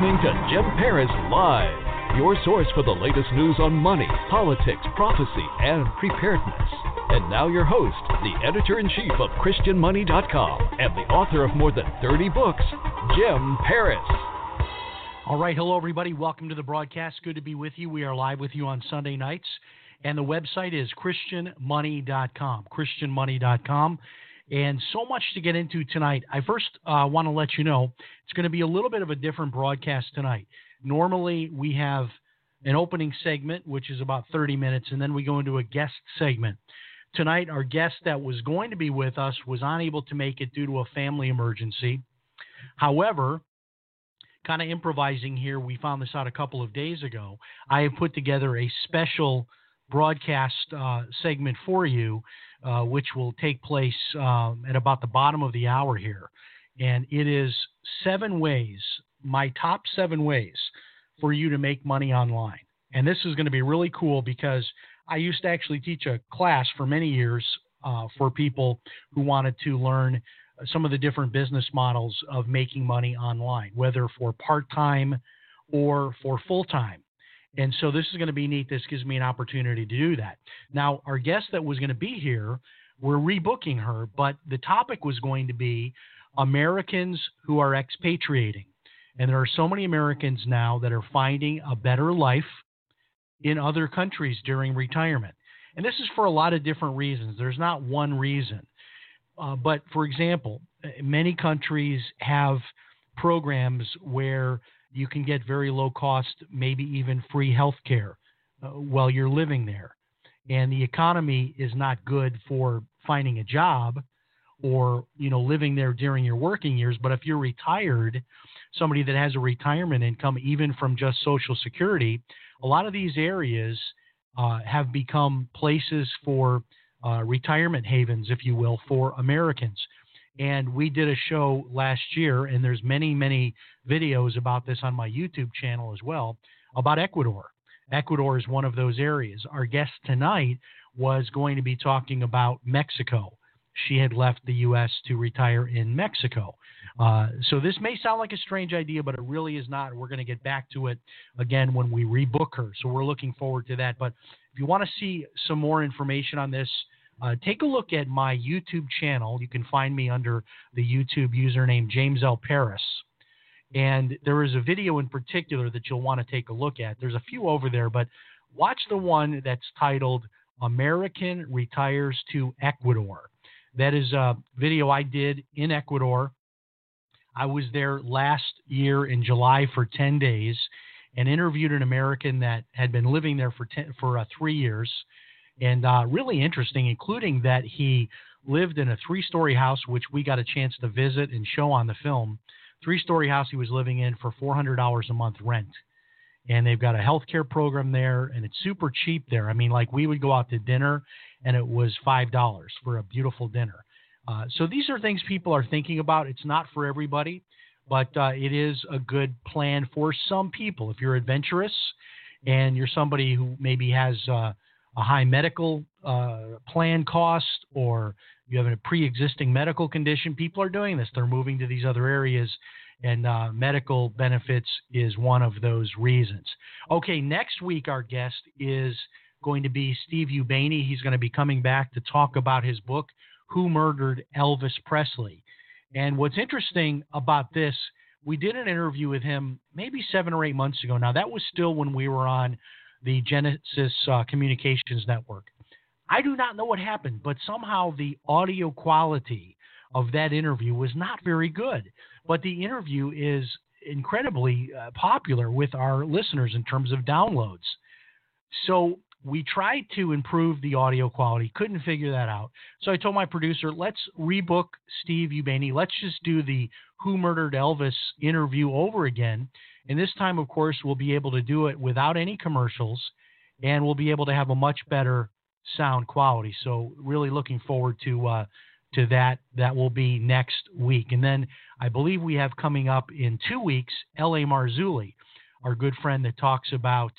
Listening to Jim Paris Live, your source for the latest news on money, politics, prophecy, and preparedness. And now your host, the editor-in-chief of ChristianMoney.com and the author of more than 30 books, Jim Paris. All right, hello everybody. Welcome to the broadcast. Good to be with you. We are live with you on Sunday nights, and the website is ChristianMoney.com. ChristianMoney.com. And so much to get into tonight. I first uh, want to let you know it's going to be a little bit of a different broadcast tonight. Normally, we have an opening segment, which is about 30 minutes, and then we go into a guest segment. Tonight, our guest that was going to be with us was unable to make it due to a family emergency. However, kind of improvising here, we found this out a couple of days ago. I have put together a special broadcast uh, segment for you, uh, which will take place um, at about the bottom of the hour here. And it is seven ways, my top seven ways for you to make money online. And this is going to be really cool because I used to actually teach a class for many years uh, for people who wanted to learn some of the different business models of making money online, whether for part time or for full time. And so this is going to be neat. This gives me an opportunity to do that. Now, our guest that was going to be here, we're rebooking her, but the topic was going to be Americans who are expatriating. And there are so many Americans now that are finding a better life in other countries during retirement. And this is for a lot of different reasons. There's not one reason. Uh, but for example, many countries have programs where you can get very low cost, maybe even free health care uh, while you're living there. And the economy is not good for finding a job or you know living there during your working years but if you're retired somebody that has a retirement income even from just social security a lot of these areas uh, have become places for uh, retirement havens if you will for americans and we did a show last year and there's many many videos about this on my youtube channel as well about ecuador ecuador is one of those areas our guest tonight was going to be talking about mexico she had left the U.S. to retire in Mexico. Uh, so this may sound like a strange idea, but it really is not. We're going to get back to it again when we rebook her. So we're looking forward to that. But if you want to see some more information on this, uh, take a look at my YouTube channel. You can find me under the YouTube username James L. Paris. And there is a video in particular that you'll want to take a look at. There's a few over there, but watch the one that's titled American Retires to Ecuador. That is a video I did in Ecuador. I was there last year in July for 10 days and interviewed an American that had been living there for 10, for uh, three years. And uh, really interesting, including that he lived in a three story house, which we got a chance to visit and show on the film. Three story house he was living in for $400 a month rent. And they've got a healthcare program there, and it's super cheap there. I mean, like we would go out to dinner and it was five dollars for a beautiful dinner. Uh, so these are things people are thinking about. It's not for everybody, but uh, it is a good plan for some people. If you're adventurous and you're somebody who maybe has uh, a high medical uh, plan cost or you have a pre-existing medical condition, people are doing this. They're moving to these other areas and uh, medical benefits is one of those reasons. Okay, next week our guest is going to be Steve Ubaney. He's going to be coming back to talk about his book, Who Murdered Elvis Presley. And what's interesting about this, we did an interview with him maybe seven or eight months ago. Now, that was still when we were on the Genesis uh, Communications Network. I do not know what happened, but somehow the audio quality of that interview was not very good. But the interview is incredibly uh, popular with our listeners in terms of downloads. So we tried to improve the audio quality, couldn't figure that out. So I told my producer, let's rebook Steve Ubaney. Let's just do the Who Murdered Elvis interview over again. And this time, of course, we'll be able to do it without any commercials and we'll be able to have a much better sound quality. So really looking forward to uh, to that. That will be next week, and then I believe we have coming up in two weeks L.A. Marzulli, our good friend that talks about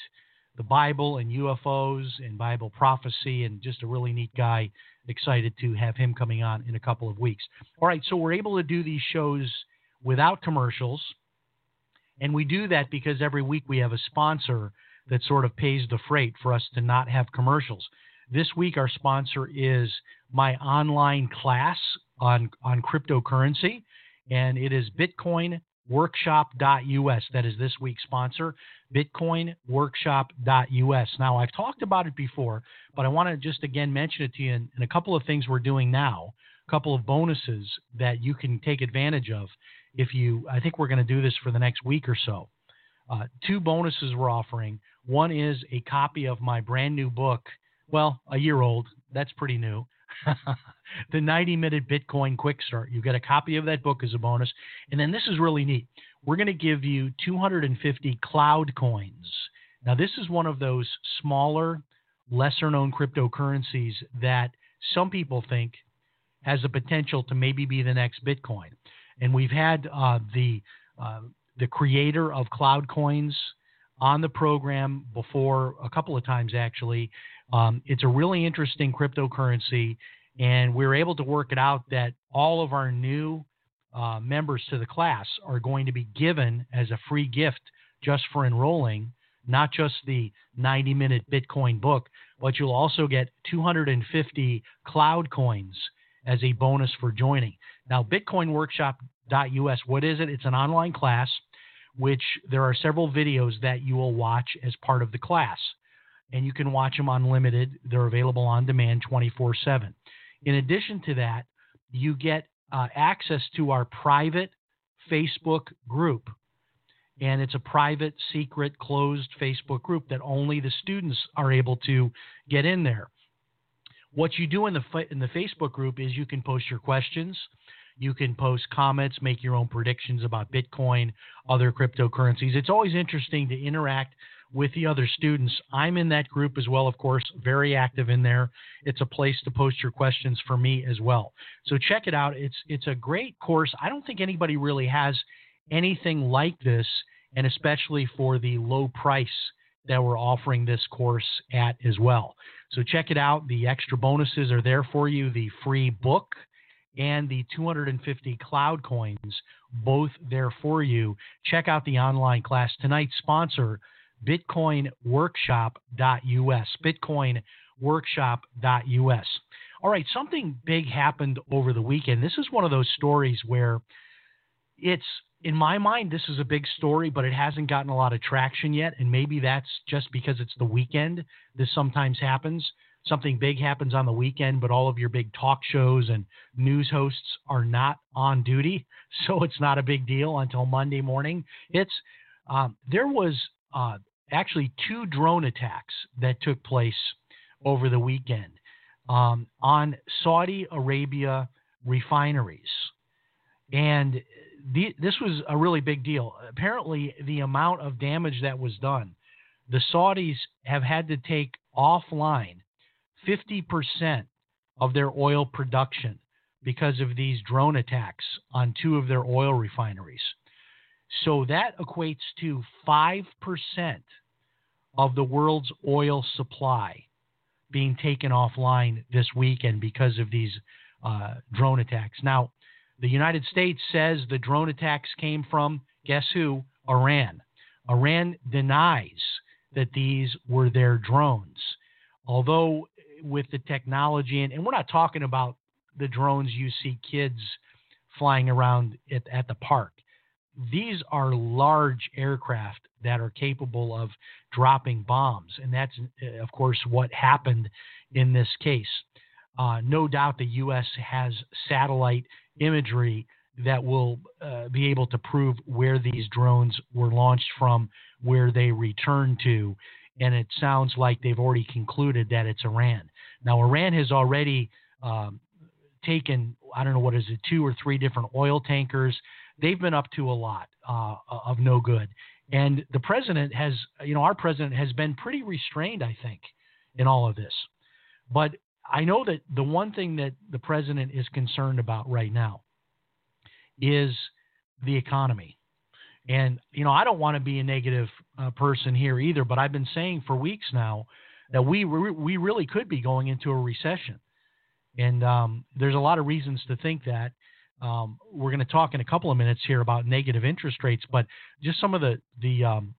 the Bible and UFOs and Bible prophecy, and just a really neat guy. Excited to have him coming on in a couple of weeks. All right, so we're able to do these shows without commercials. And we do that because every week we have a sponsor that sort of pays the freight for us to not have commercials. This week, our sponsor is my online class on, on cryptocurrency, and it is BitcoinWorkshop.us. That is this week's sponsor, BitcoinWorkshop.us. Now, I've talked about it before, but I want to just again mention it to you in, in a couple of things we're doing now, a couple of bonuses that you can take advantage of if you, I think we're going to do this for the next week or so. Uh, two bonuses we're offering. One is a copy of my brand new book, well, a year old. That's pretty new. the 90 minute Bitcoin quick start. You get a copy of that book as a bonus. And then this is really neat. We're going to give you 250 cloud coins. Now, this is one of those smaller, lesser known cryptocurrencies that some people think has the potential to maybe be the next Bitcoin. And we've had uh, the uh, the creator of Cloud Coins on the program before a couple of times actually. Um, it's a really interesting cryptocurrency, and we are able to work it out that all of our new uh, members to the class are going to be given as a free gift just for enrolling, not just the 90 minute Bitcoin book, but you'll also get 250 cloud coins as a bonus for joining. Now, BitcoinWorkshop.us, what is it? It's an online class which there are several videos that you will watch as part of the class. And you can watch them unlimited. They're available on demand 24 7. In addition to that, you get uh, access to our private Facebook group. And it's a private, secret, closed Facebook group that only the students are able to get in there. What you do in the in the Facebook group is you can post your questions. You can post comments, make your own predictions about Bitcoin, other cryptocurrencies. It's always interesting to interact with the other students. I'm in that group as well, of course, very active in there. It's a place to post your questions for me as well. So check it out. It's it's a great course. I don't think anybody really has anything like this, and especially for the low price that we're offering this course at as well. So check it out. The extra bonuses are there for you. The free book and the 250 cloud coins, both there for you. Check out the online class. Tonight's sponsor, bitcoinworkshop.us. Bitcoinworkshop.us. All right, something big happened over the weekend. This is one of those stories where it's, in my mind, this is a big story, but it hasn't gotten a lot of traction yet. And maybe that's just because it's the weekend. This sometimes happens something big happens on the weekend, but all of your big talk shows and news hosts are not on duty, so it's not a big deal until Monday morning. It's um, there was uh, actually two drone attacks that took place over the weekend um, on Saudi Arabia refineries, and the, this was a really big deal. Apparently, the amount of damage that was done, the Saudis have had to take offline 50% of their oil production because of these drone attacks on two of their oil refineries. So that equates to 5% of the world's oil supply being taken offline this weekend because of these uh, drone attacks. Now, the United States says the drone attacks came from, guess who? Iran. Iran denies that these were their drones. Although with the technology, and, and we're not talking about the drones you see kids flying around at, at the park. These are large aircraft that are capable of dropping bombs, and that's, of course, what happened in this case. Uh, no doubt the U.S. has satellite imagery that will uh, be able to prove where these drones were launched from, where they returned to, and it sounds like they've already concluded that it's Iran. Now, Iran has already um, taken, I don't know what is it, two or three different oil tankers. They've been up to a lot uh, of no good. And the president has, you know, our president has been pretty restrained, I think, in all of this. But I know that the one thing that the president is concerned about right now is the economy. And, you know, I don't want to be a negative uh, person here either, but I've been saying for weeks now that we, re- we really could be going into a recession. And um, there's a lot of reasons to think that. Um, we're going to talk in a couple of minutes here about negative interest rates, but just some of the the um,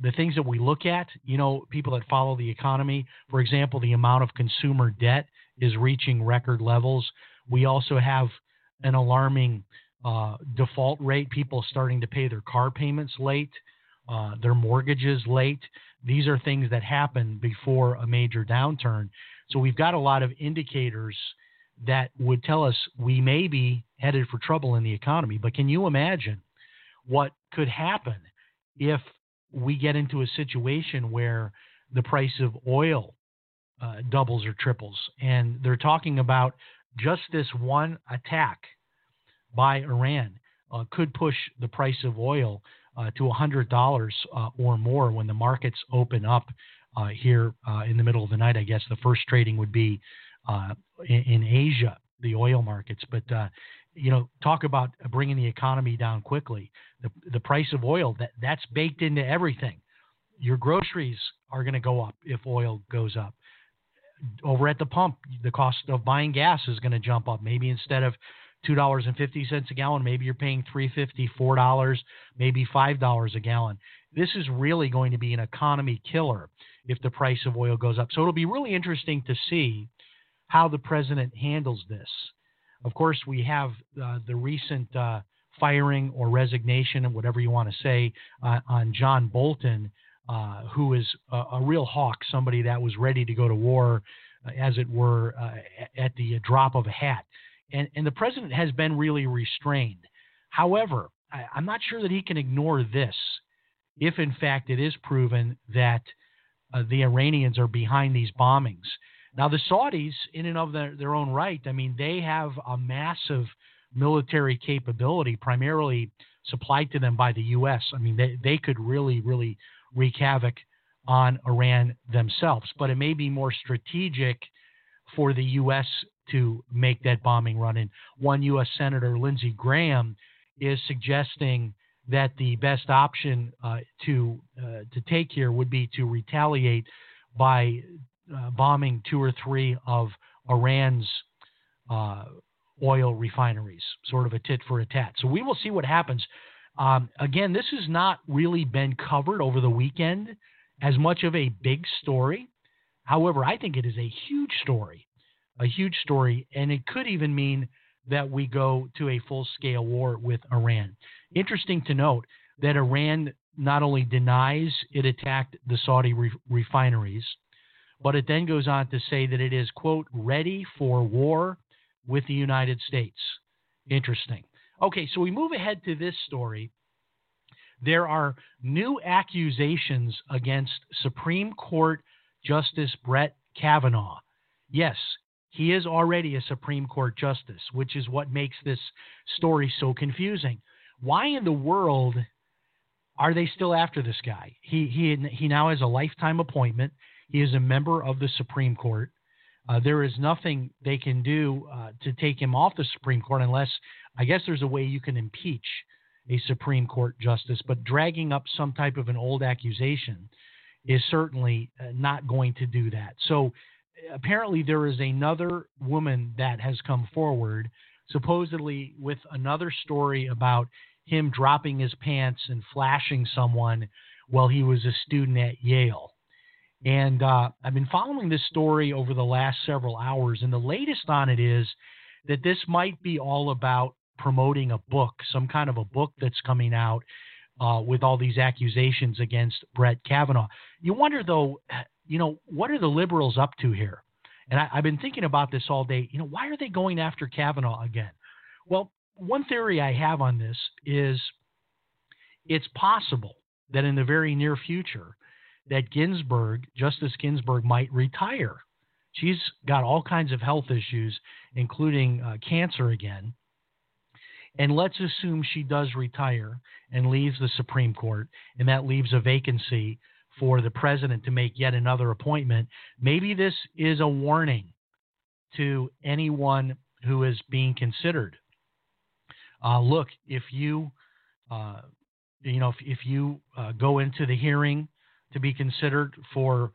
the things that we look at. You know, people that follow the economy, for example, the amount of consumer debt is reaching record levels. We also have an alarming uh, default rate. People starting to pay their car payments late, uh, their mortgages late. These are things that happen before a major downturn. So we've got a lot of indicators that would tell us we may be headed for trouble in the economy. But can you imagine what could happen if we get into a situation where the price of oil uh, doubles or triples? And they're talking about just this one attack by Iran uh, could push the price of oil uh, to $100 uh, or more when the markets open up uh, here uh, in the middle of the night. I guess the first trading would be in, in, Asia, the oil markets. But uh, you know, talk about bringing the economy down quickly. The the price of oil that that's baked into everything. Your groceries are going to go up if oil goes up. Over at the pump, the cost of buying gas is going to jump up. Maybe instead of two dollars and fifty cents a gallon, maybe you're paying three fifty, four dollars, maybe five dollars a gallon. This is really going to be an economy killer if the price of oil goes up. So it'll be really interesting to see how the president handles this. Of course, we have uh, the recent uh, firing or resignation, whatever you want to say, uh, on John Bolton, uh, who is a, a, real hawk, somebody that was ready to go to war, uh, as it were, uh, at the drop of a hat. And, and the president has been really restrained. However, I, I'm not sure that he can ignore this if, in fact, it is proven that the Iranians are behind these bombings. Now, the Saudis, in and of their, their own right, I mean, they have a massive military capability, primarily supplied to them by the U.S. I mean, they, they could really, really wreak havoc on Iran themselves. But it may be more strategic for the U.S. to make that bombing run. And one U.S. Senator, Lindsey Graham, is suggesting that the best option uh, to uh, to take here would be to retaliate by uh, bombing two or three of Iran's uh, oil refineries, sort of a tit for a tat. So we will see what happens. Um, again, this has not really been covered over the weekend as much of a big story. However, I think it is a huge story, a huge story, and it could even mean that we go to a full scale war with Iran. Interesting to note that Iran not only denies it attacked the Saudi re- refineries, but it then goes on to say that it is, quote, ready for war with the United States. Interesting. Okay, so we move ahead to this story. There are new accusations against Supreme Court Justice Brett Kavanaugh. Yes, he is already a Supreme Court justice, which is what makes this story so confusing. Why in the world are they still after this guy? He he he now has a lifetime appointment. He is a member of the Supreme Court. Uh, there is nothing they can do uh, to take him off the Supreme Court unless, I guess, there's a way you can impeach a Supreme Court justice. But dragging up some type of an old accusation is certainly uh, not going to do that. So apparently, there is another woman that has come forward, supposedly with another story about him dropping his pants and flashing someone while he was a student at Yale. And uh, I've been following this story over the last several hours, and the latest on it is that this might be all about promoting a book, some kind of a book that's coming out uh, with all these accusations against Brett Kavanaugh. You wonder, though, you know, what are the liberals up to here? And I, have been thinking about this all day. You know, why are they going after Kavanaugh again? Well, one theory I have on this is it's possible that in the very near future, that Ginsburg, Justice Ginsburg, might retire. She's got all kinds of health issues, including uh, cancer again. And let's assume she does retire and leaves the Supreme Court, and that leaves a vacancy for the president to make yet another appointment. Maybe this is a warning to anyone who is being considered. Uh, look, if you, uh, you know, if, if you uh, go into the hearing to be considered for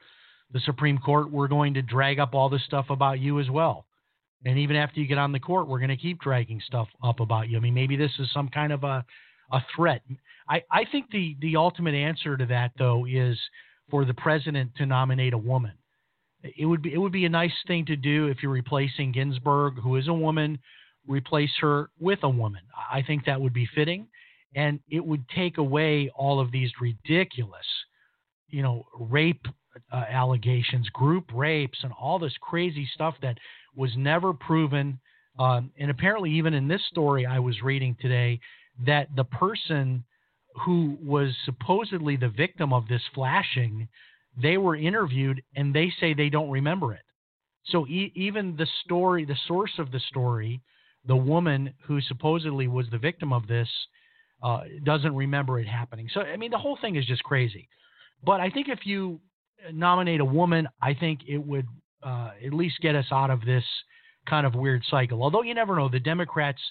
the Supreme Court, we're going to drag up all this stuff about you as well. And even after you get on the court, we're going to keep dragging stuff up about you. I mean, maybe this is some kind of a, a threat. I, I think the, the ultimate answer to that, though, is for the president to nominate a woman. It would be it would be a nice thing to do if you're replacing Ginsburg, who is a woman, replace her with a woman. I think that would be fitting, and it would take away all of these ridiculous, you know, rape uh, allegations, group rapes, and all this crazy stuff that was never proven. Um, and apparently, even in this story I was reading today, that the person who was supposedly the victim of this flashing, they were interviewed and they say they don't remember it. So e- even the story, the source of the story, the woman who supposedly was the victim of this, uh, doesn't remember it happening. So I mean, the whole thing is just crazy. But I think if you nominate a woman, I think it would uh, at least get us out of this kind of weird cycle. Although you never know, the Democrats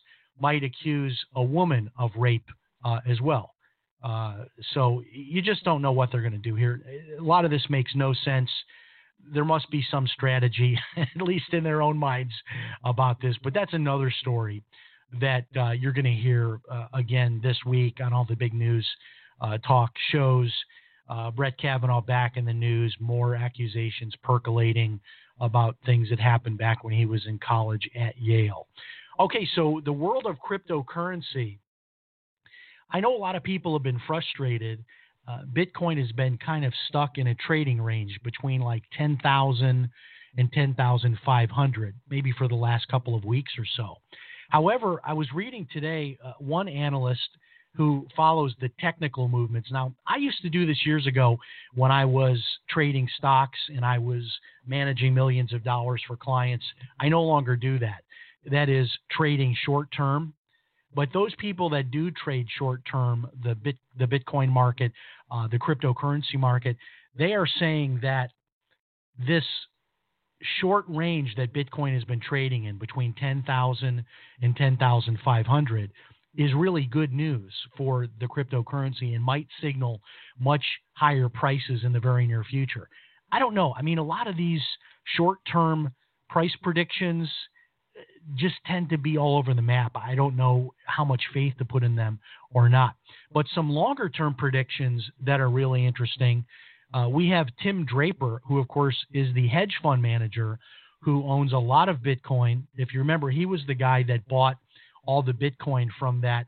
might accuse a woman of rape uh, as well. Uh, so you just don't know what they're going to do here. A lot of this makes no sense. There must be some strategy, at least in their own minds, about this. But that's another story that uh, you're going to hear uh, again this week on all the big news uh, talk shows. Uh, Brett Kavanaugh back in the news, more accusations percolating about things that happened back when he was in college at Yale. Okay, so the world of cryptocurrency. I know a lot of people have been frustrated. Uh, Bitcoin has been kind of stuck in a trading range between like 10,000 and 10,500, maybe for the last couple of weeks or so. However, I was reading today uh, one analyst who follows the technical movements. Now, I used to do this years ago when I was trading stocks and I was managing millions of dollars for clients. I no longer do that. That is trading short term. But those people that do trade short term, the bit, the Bitcoin market, uh, the cryptocurrency market, they are saying that this short range that Bitcoin has been trading in between 10,000 and 10,500 is really good news for the cryptocurrency and might signal much higher prices in the very near future. I don't know. I mean, a lot of these short term price predictions uh, just tend to be all over the map. I don't know how much faith to put in them or not. But some longer term predictions that are really interesting. Uh, we have Tim Draper, who, of course, is the hedge fund manager who owns a lot of Bitcoin. If you remember, he was the guy that bought all the Bitcoin from that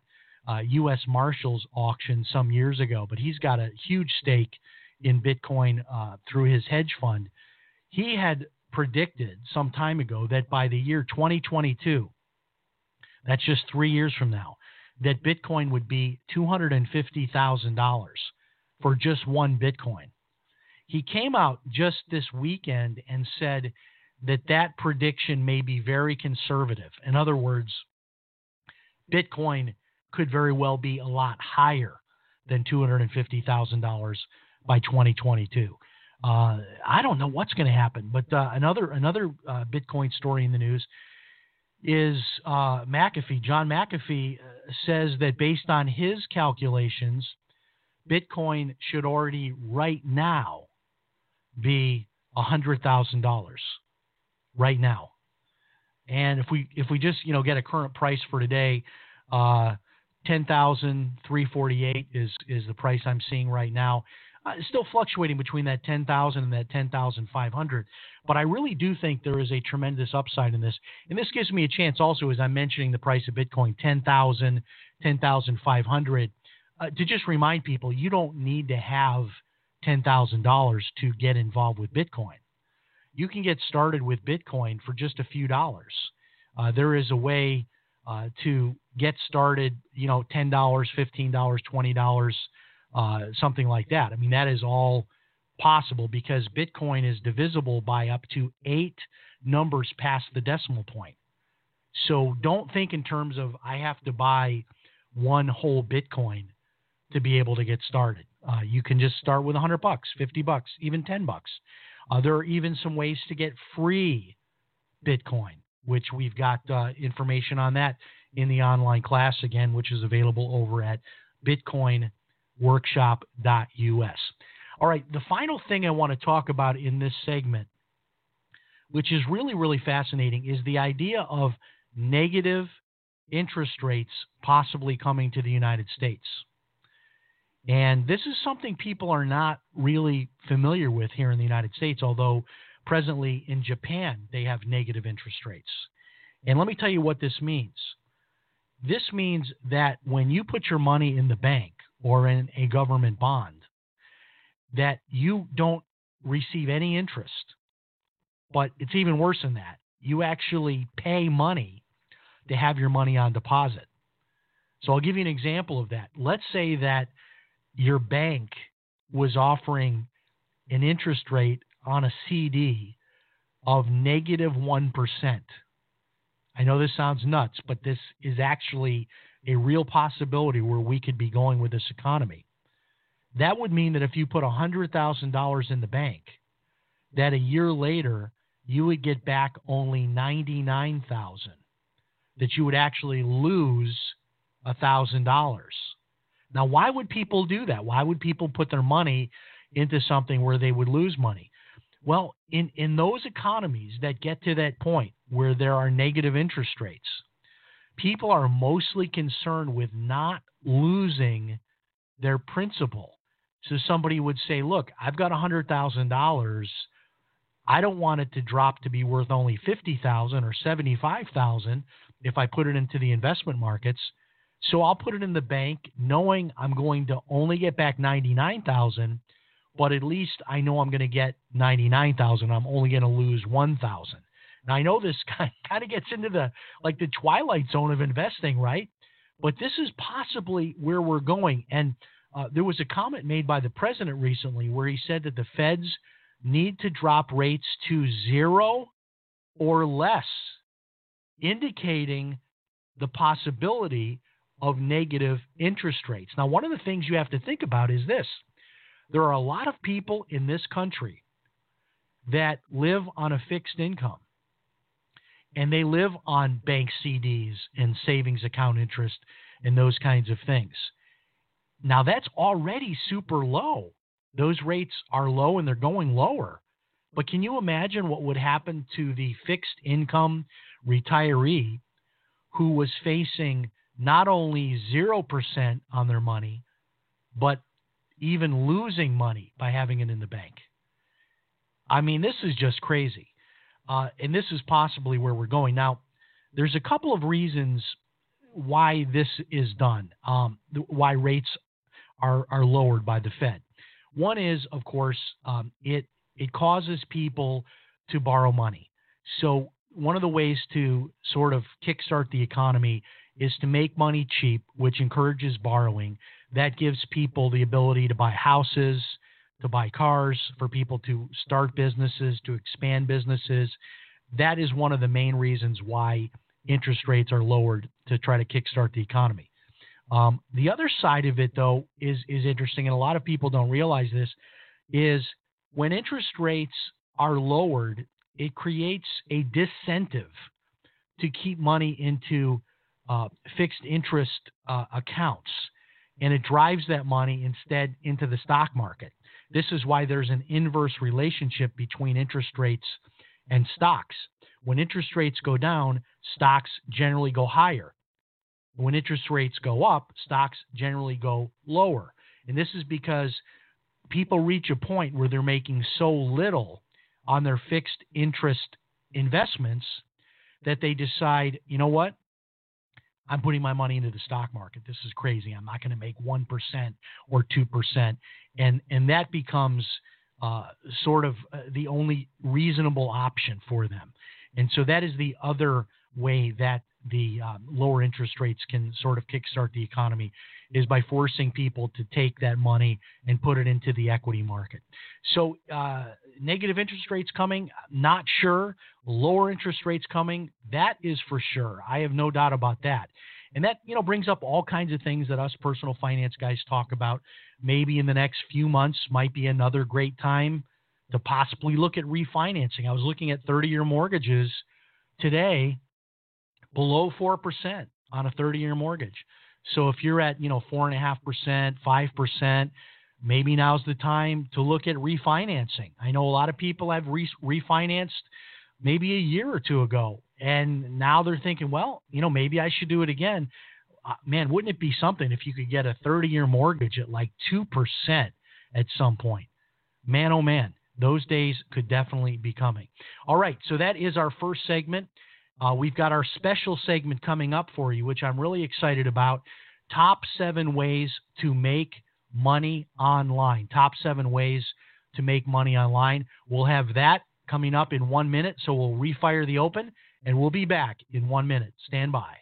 uh, U.S. Marshals auction some years ago, but he's got a huge stake in Bitcoin uh, through his hedge fund. He had predicted some time ago that by the year 2022, that's just three years from now, that Bitcoin would be $250,000 for just one Bitcoin. He came out just this weekend and said that that prediction may be very conservative. In other words, Bitcoin could very well be a lot higher than $250,000 by 2022. Uh, I don't know what's going to happen, but uh, another another uh, Bitcoin story in the news is uh, McAfee. John McAfee uh, says that based on his calculations, Bitcoin should already right now be hundred thousand dollars right now. And if we if we just you know get a current price for today, uh, ten thousand three forty eight is is the price I'm seeing right now. Uh, it's still fluctuating between that ten thousand and that ten thousand five hundred, but I really do think there is a tremendous upside in this. And this gives me a chance also, as I'm mentioning the price of Bitcoin, ten thousand, ten thousand five hundred, uh, to just remind people you don't need to have ten thousand dollars to get involved with Bitcoin you can get started with Bitcoin for just a few dollars. Uh, there is a way uh, to get started, you know, $10, $15, $20, uh, something like that. I mean, that is all possible because Bitcoin is divisible by up to eight numbers past the decimal point. So don't think in terms of I have to buy one whole Bitcoin to be able to get started. Uh, you can just start with 100 bucks, 50 bucks, even 10 bucks. Uh, there are even some ways to get free Bitcoin, which we've got uh, information on that in the online class again, which is available over at bitcoinworkshop.us. All right, the final thing I want to talk about in this segment, which is really, really fascinating, is the idea of negative interest rates possibly coming to the United States. And this is something people are not really familiar with here in the United States, although presently in Japan they have negative interest rates. And let me tell you what this means. This means that when you put your money in the bank or in a government bond, that you don't receive any interest. But it's even worse than that. You actually pay money to have your money on deposit. So I'll give you an example of that. Let's say that your bank was offering an interest rate on a CD of negative 1. I know this sounds nuts, but this is actually a real possibility where we could be going with this economy. That would mean that if you put $100,000 in the bank, that a year later you would get back only 99,000 that you would actually lose $1,000. Now, why would people do that? Why would people put their money into something where they would lose money? Well, in, in those economies that get to that point where there are negative interest rates, people are mostly concerned with not losing their principal. So somebody would say, Look, I've got $100,000. I don't want it to drop to be worth only 50,000 or 75,000 if I put it into the investment markets. So I'll put it in the bank knowing I'm going to only get back 99,000, but at least I know I'm going to get 99,000. I'm only going to lose 1,000. Now I know this kind of gets into the like the twilight zone of investing, right? But this is possibly where we're going. And uh, there was a comment made by the president recently where he said that the feds need to drop rates to zero or less, indicating the possibility of negative interest rates. Now, one of the things you have to think about is this there are a lot of people in this country that live on a fixed income and they live on bank CDs and savings account interest and those kinds of things. Now, that's already super low. Those rates are low and they're going lower. But can you imagine what would happen to the fixed income retiree who was facing not only 0% on their money, but even losing money by having it in the bank. I mean, this is just crazy. Uh, and this is possibly where we're going. Now, there's a couple of reasons why this is done, um, why rates are, are lowered by the Fed. One is, of course, um, it, it causes people to borrow money. So, one of the ways to sort of kickstart the economy is to make money cheap, which encourages borrowing. That gives people the ability to buy houses, to buy cars, for people to start businesses, to expand businesses. That is one of the main reasons why interest rates are lowered to try to kickstart the economy. Um, the other side of it, though, is is interesting, and a lot of people don't realize this. Is when interest rates are lowered, it creates a disincentive to keep money into uh, fixed interest uh, accounts, and it drives that money instead into the stock market. This is why there's an inverse relationship between interest rates and stocks. When interest rates go down, stocks generally go higher. When interest rates go up, stocks generally go lower. And this is because people reach a point where they're making so little on their fixed interest investments that they decide, you know what? I'm putting my money into the stock market. This is crazy. I'm not going to make 1% or 2%. And, and that becomes uh, sort of uh, the only reasonable option for them. And so that is the other way that the uh, lower interest rates can sort of kickstart the economy is by forcing people to take that money and put it into the equity market. So, uh, negative interest rates coming, not sure. Lower interest rates coming, that is for sure. I have no doubt about that. And that, you know, brings up all kinds of things that us personal finance guys talk about. Maybe in the next few months might be another great time to possibly look at refinancing. I was looking at 30 year mortgages today below 4% on a 30 year mortgage. So if you're at, you know, 4.5%, 5%, maybe now's the time to look at refinancing. I know a lot of people have re- refinanced maybe a year or two ago, and now they're thinking, well, you know, maybe I should do it again. Uh, man, wouldn't it be something if you could get a 30 year mortgage at like 2% at some point? Man, oh man, those days could definitely be coming. All right, so that is our first segment. Uh, we've got our special segment coming up for you, which I'm really excited about. Top seven ways to make money online. Top seven ways to make money online. We'll have that coming up in one minute, so we'll refire the open and we'll be back in one minute. Stand by.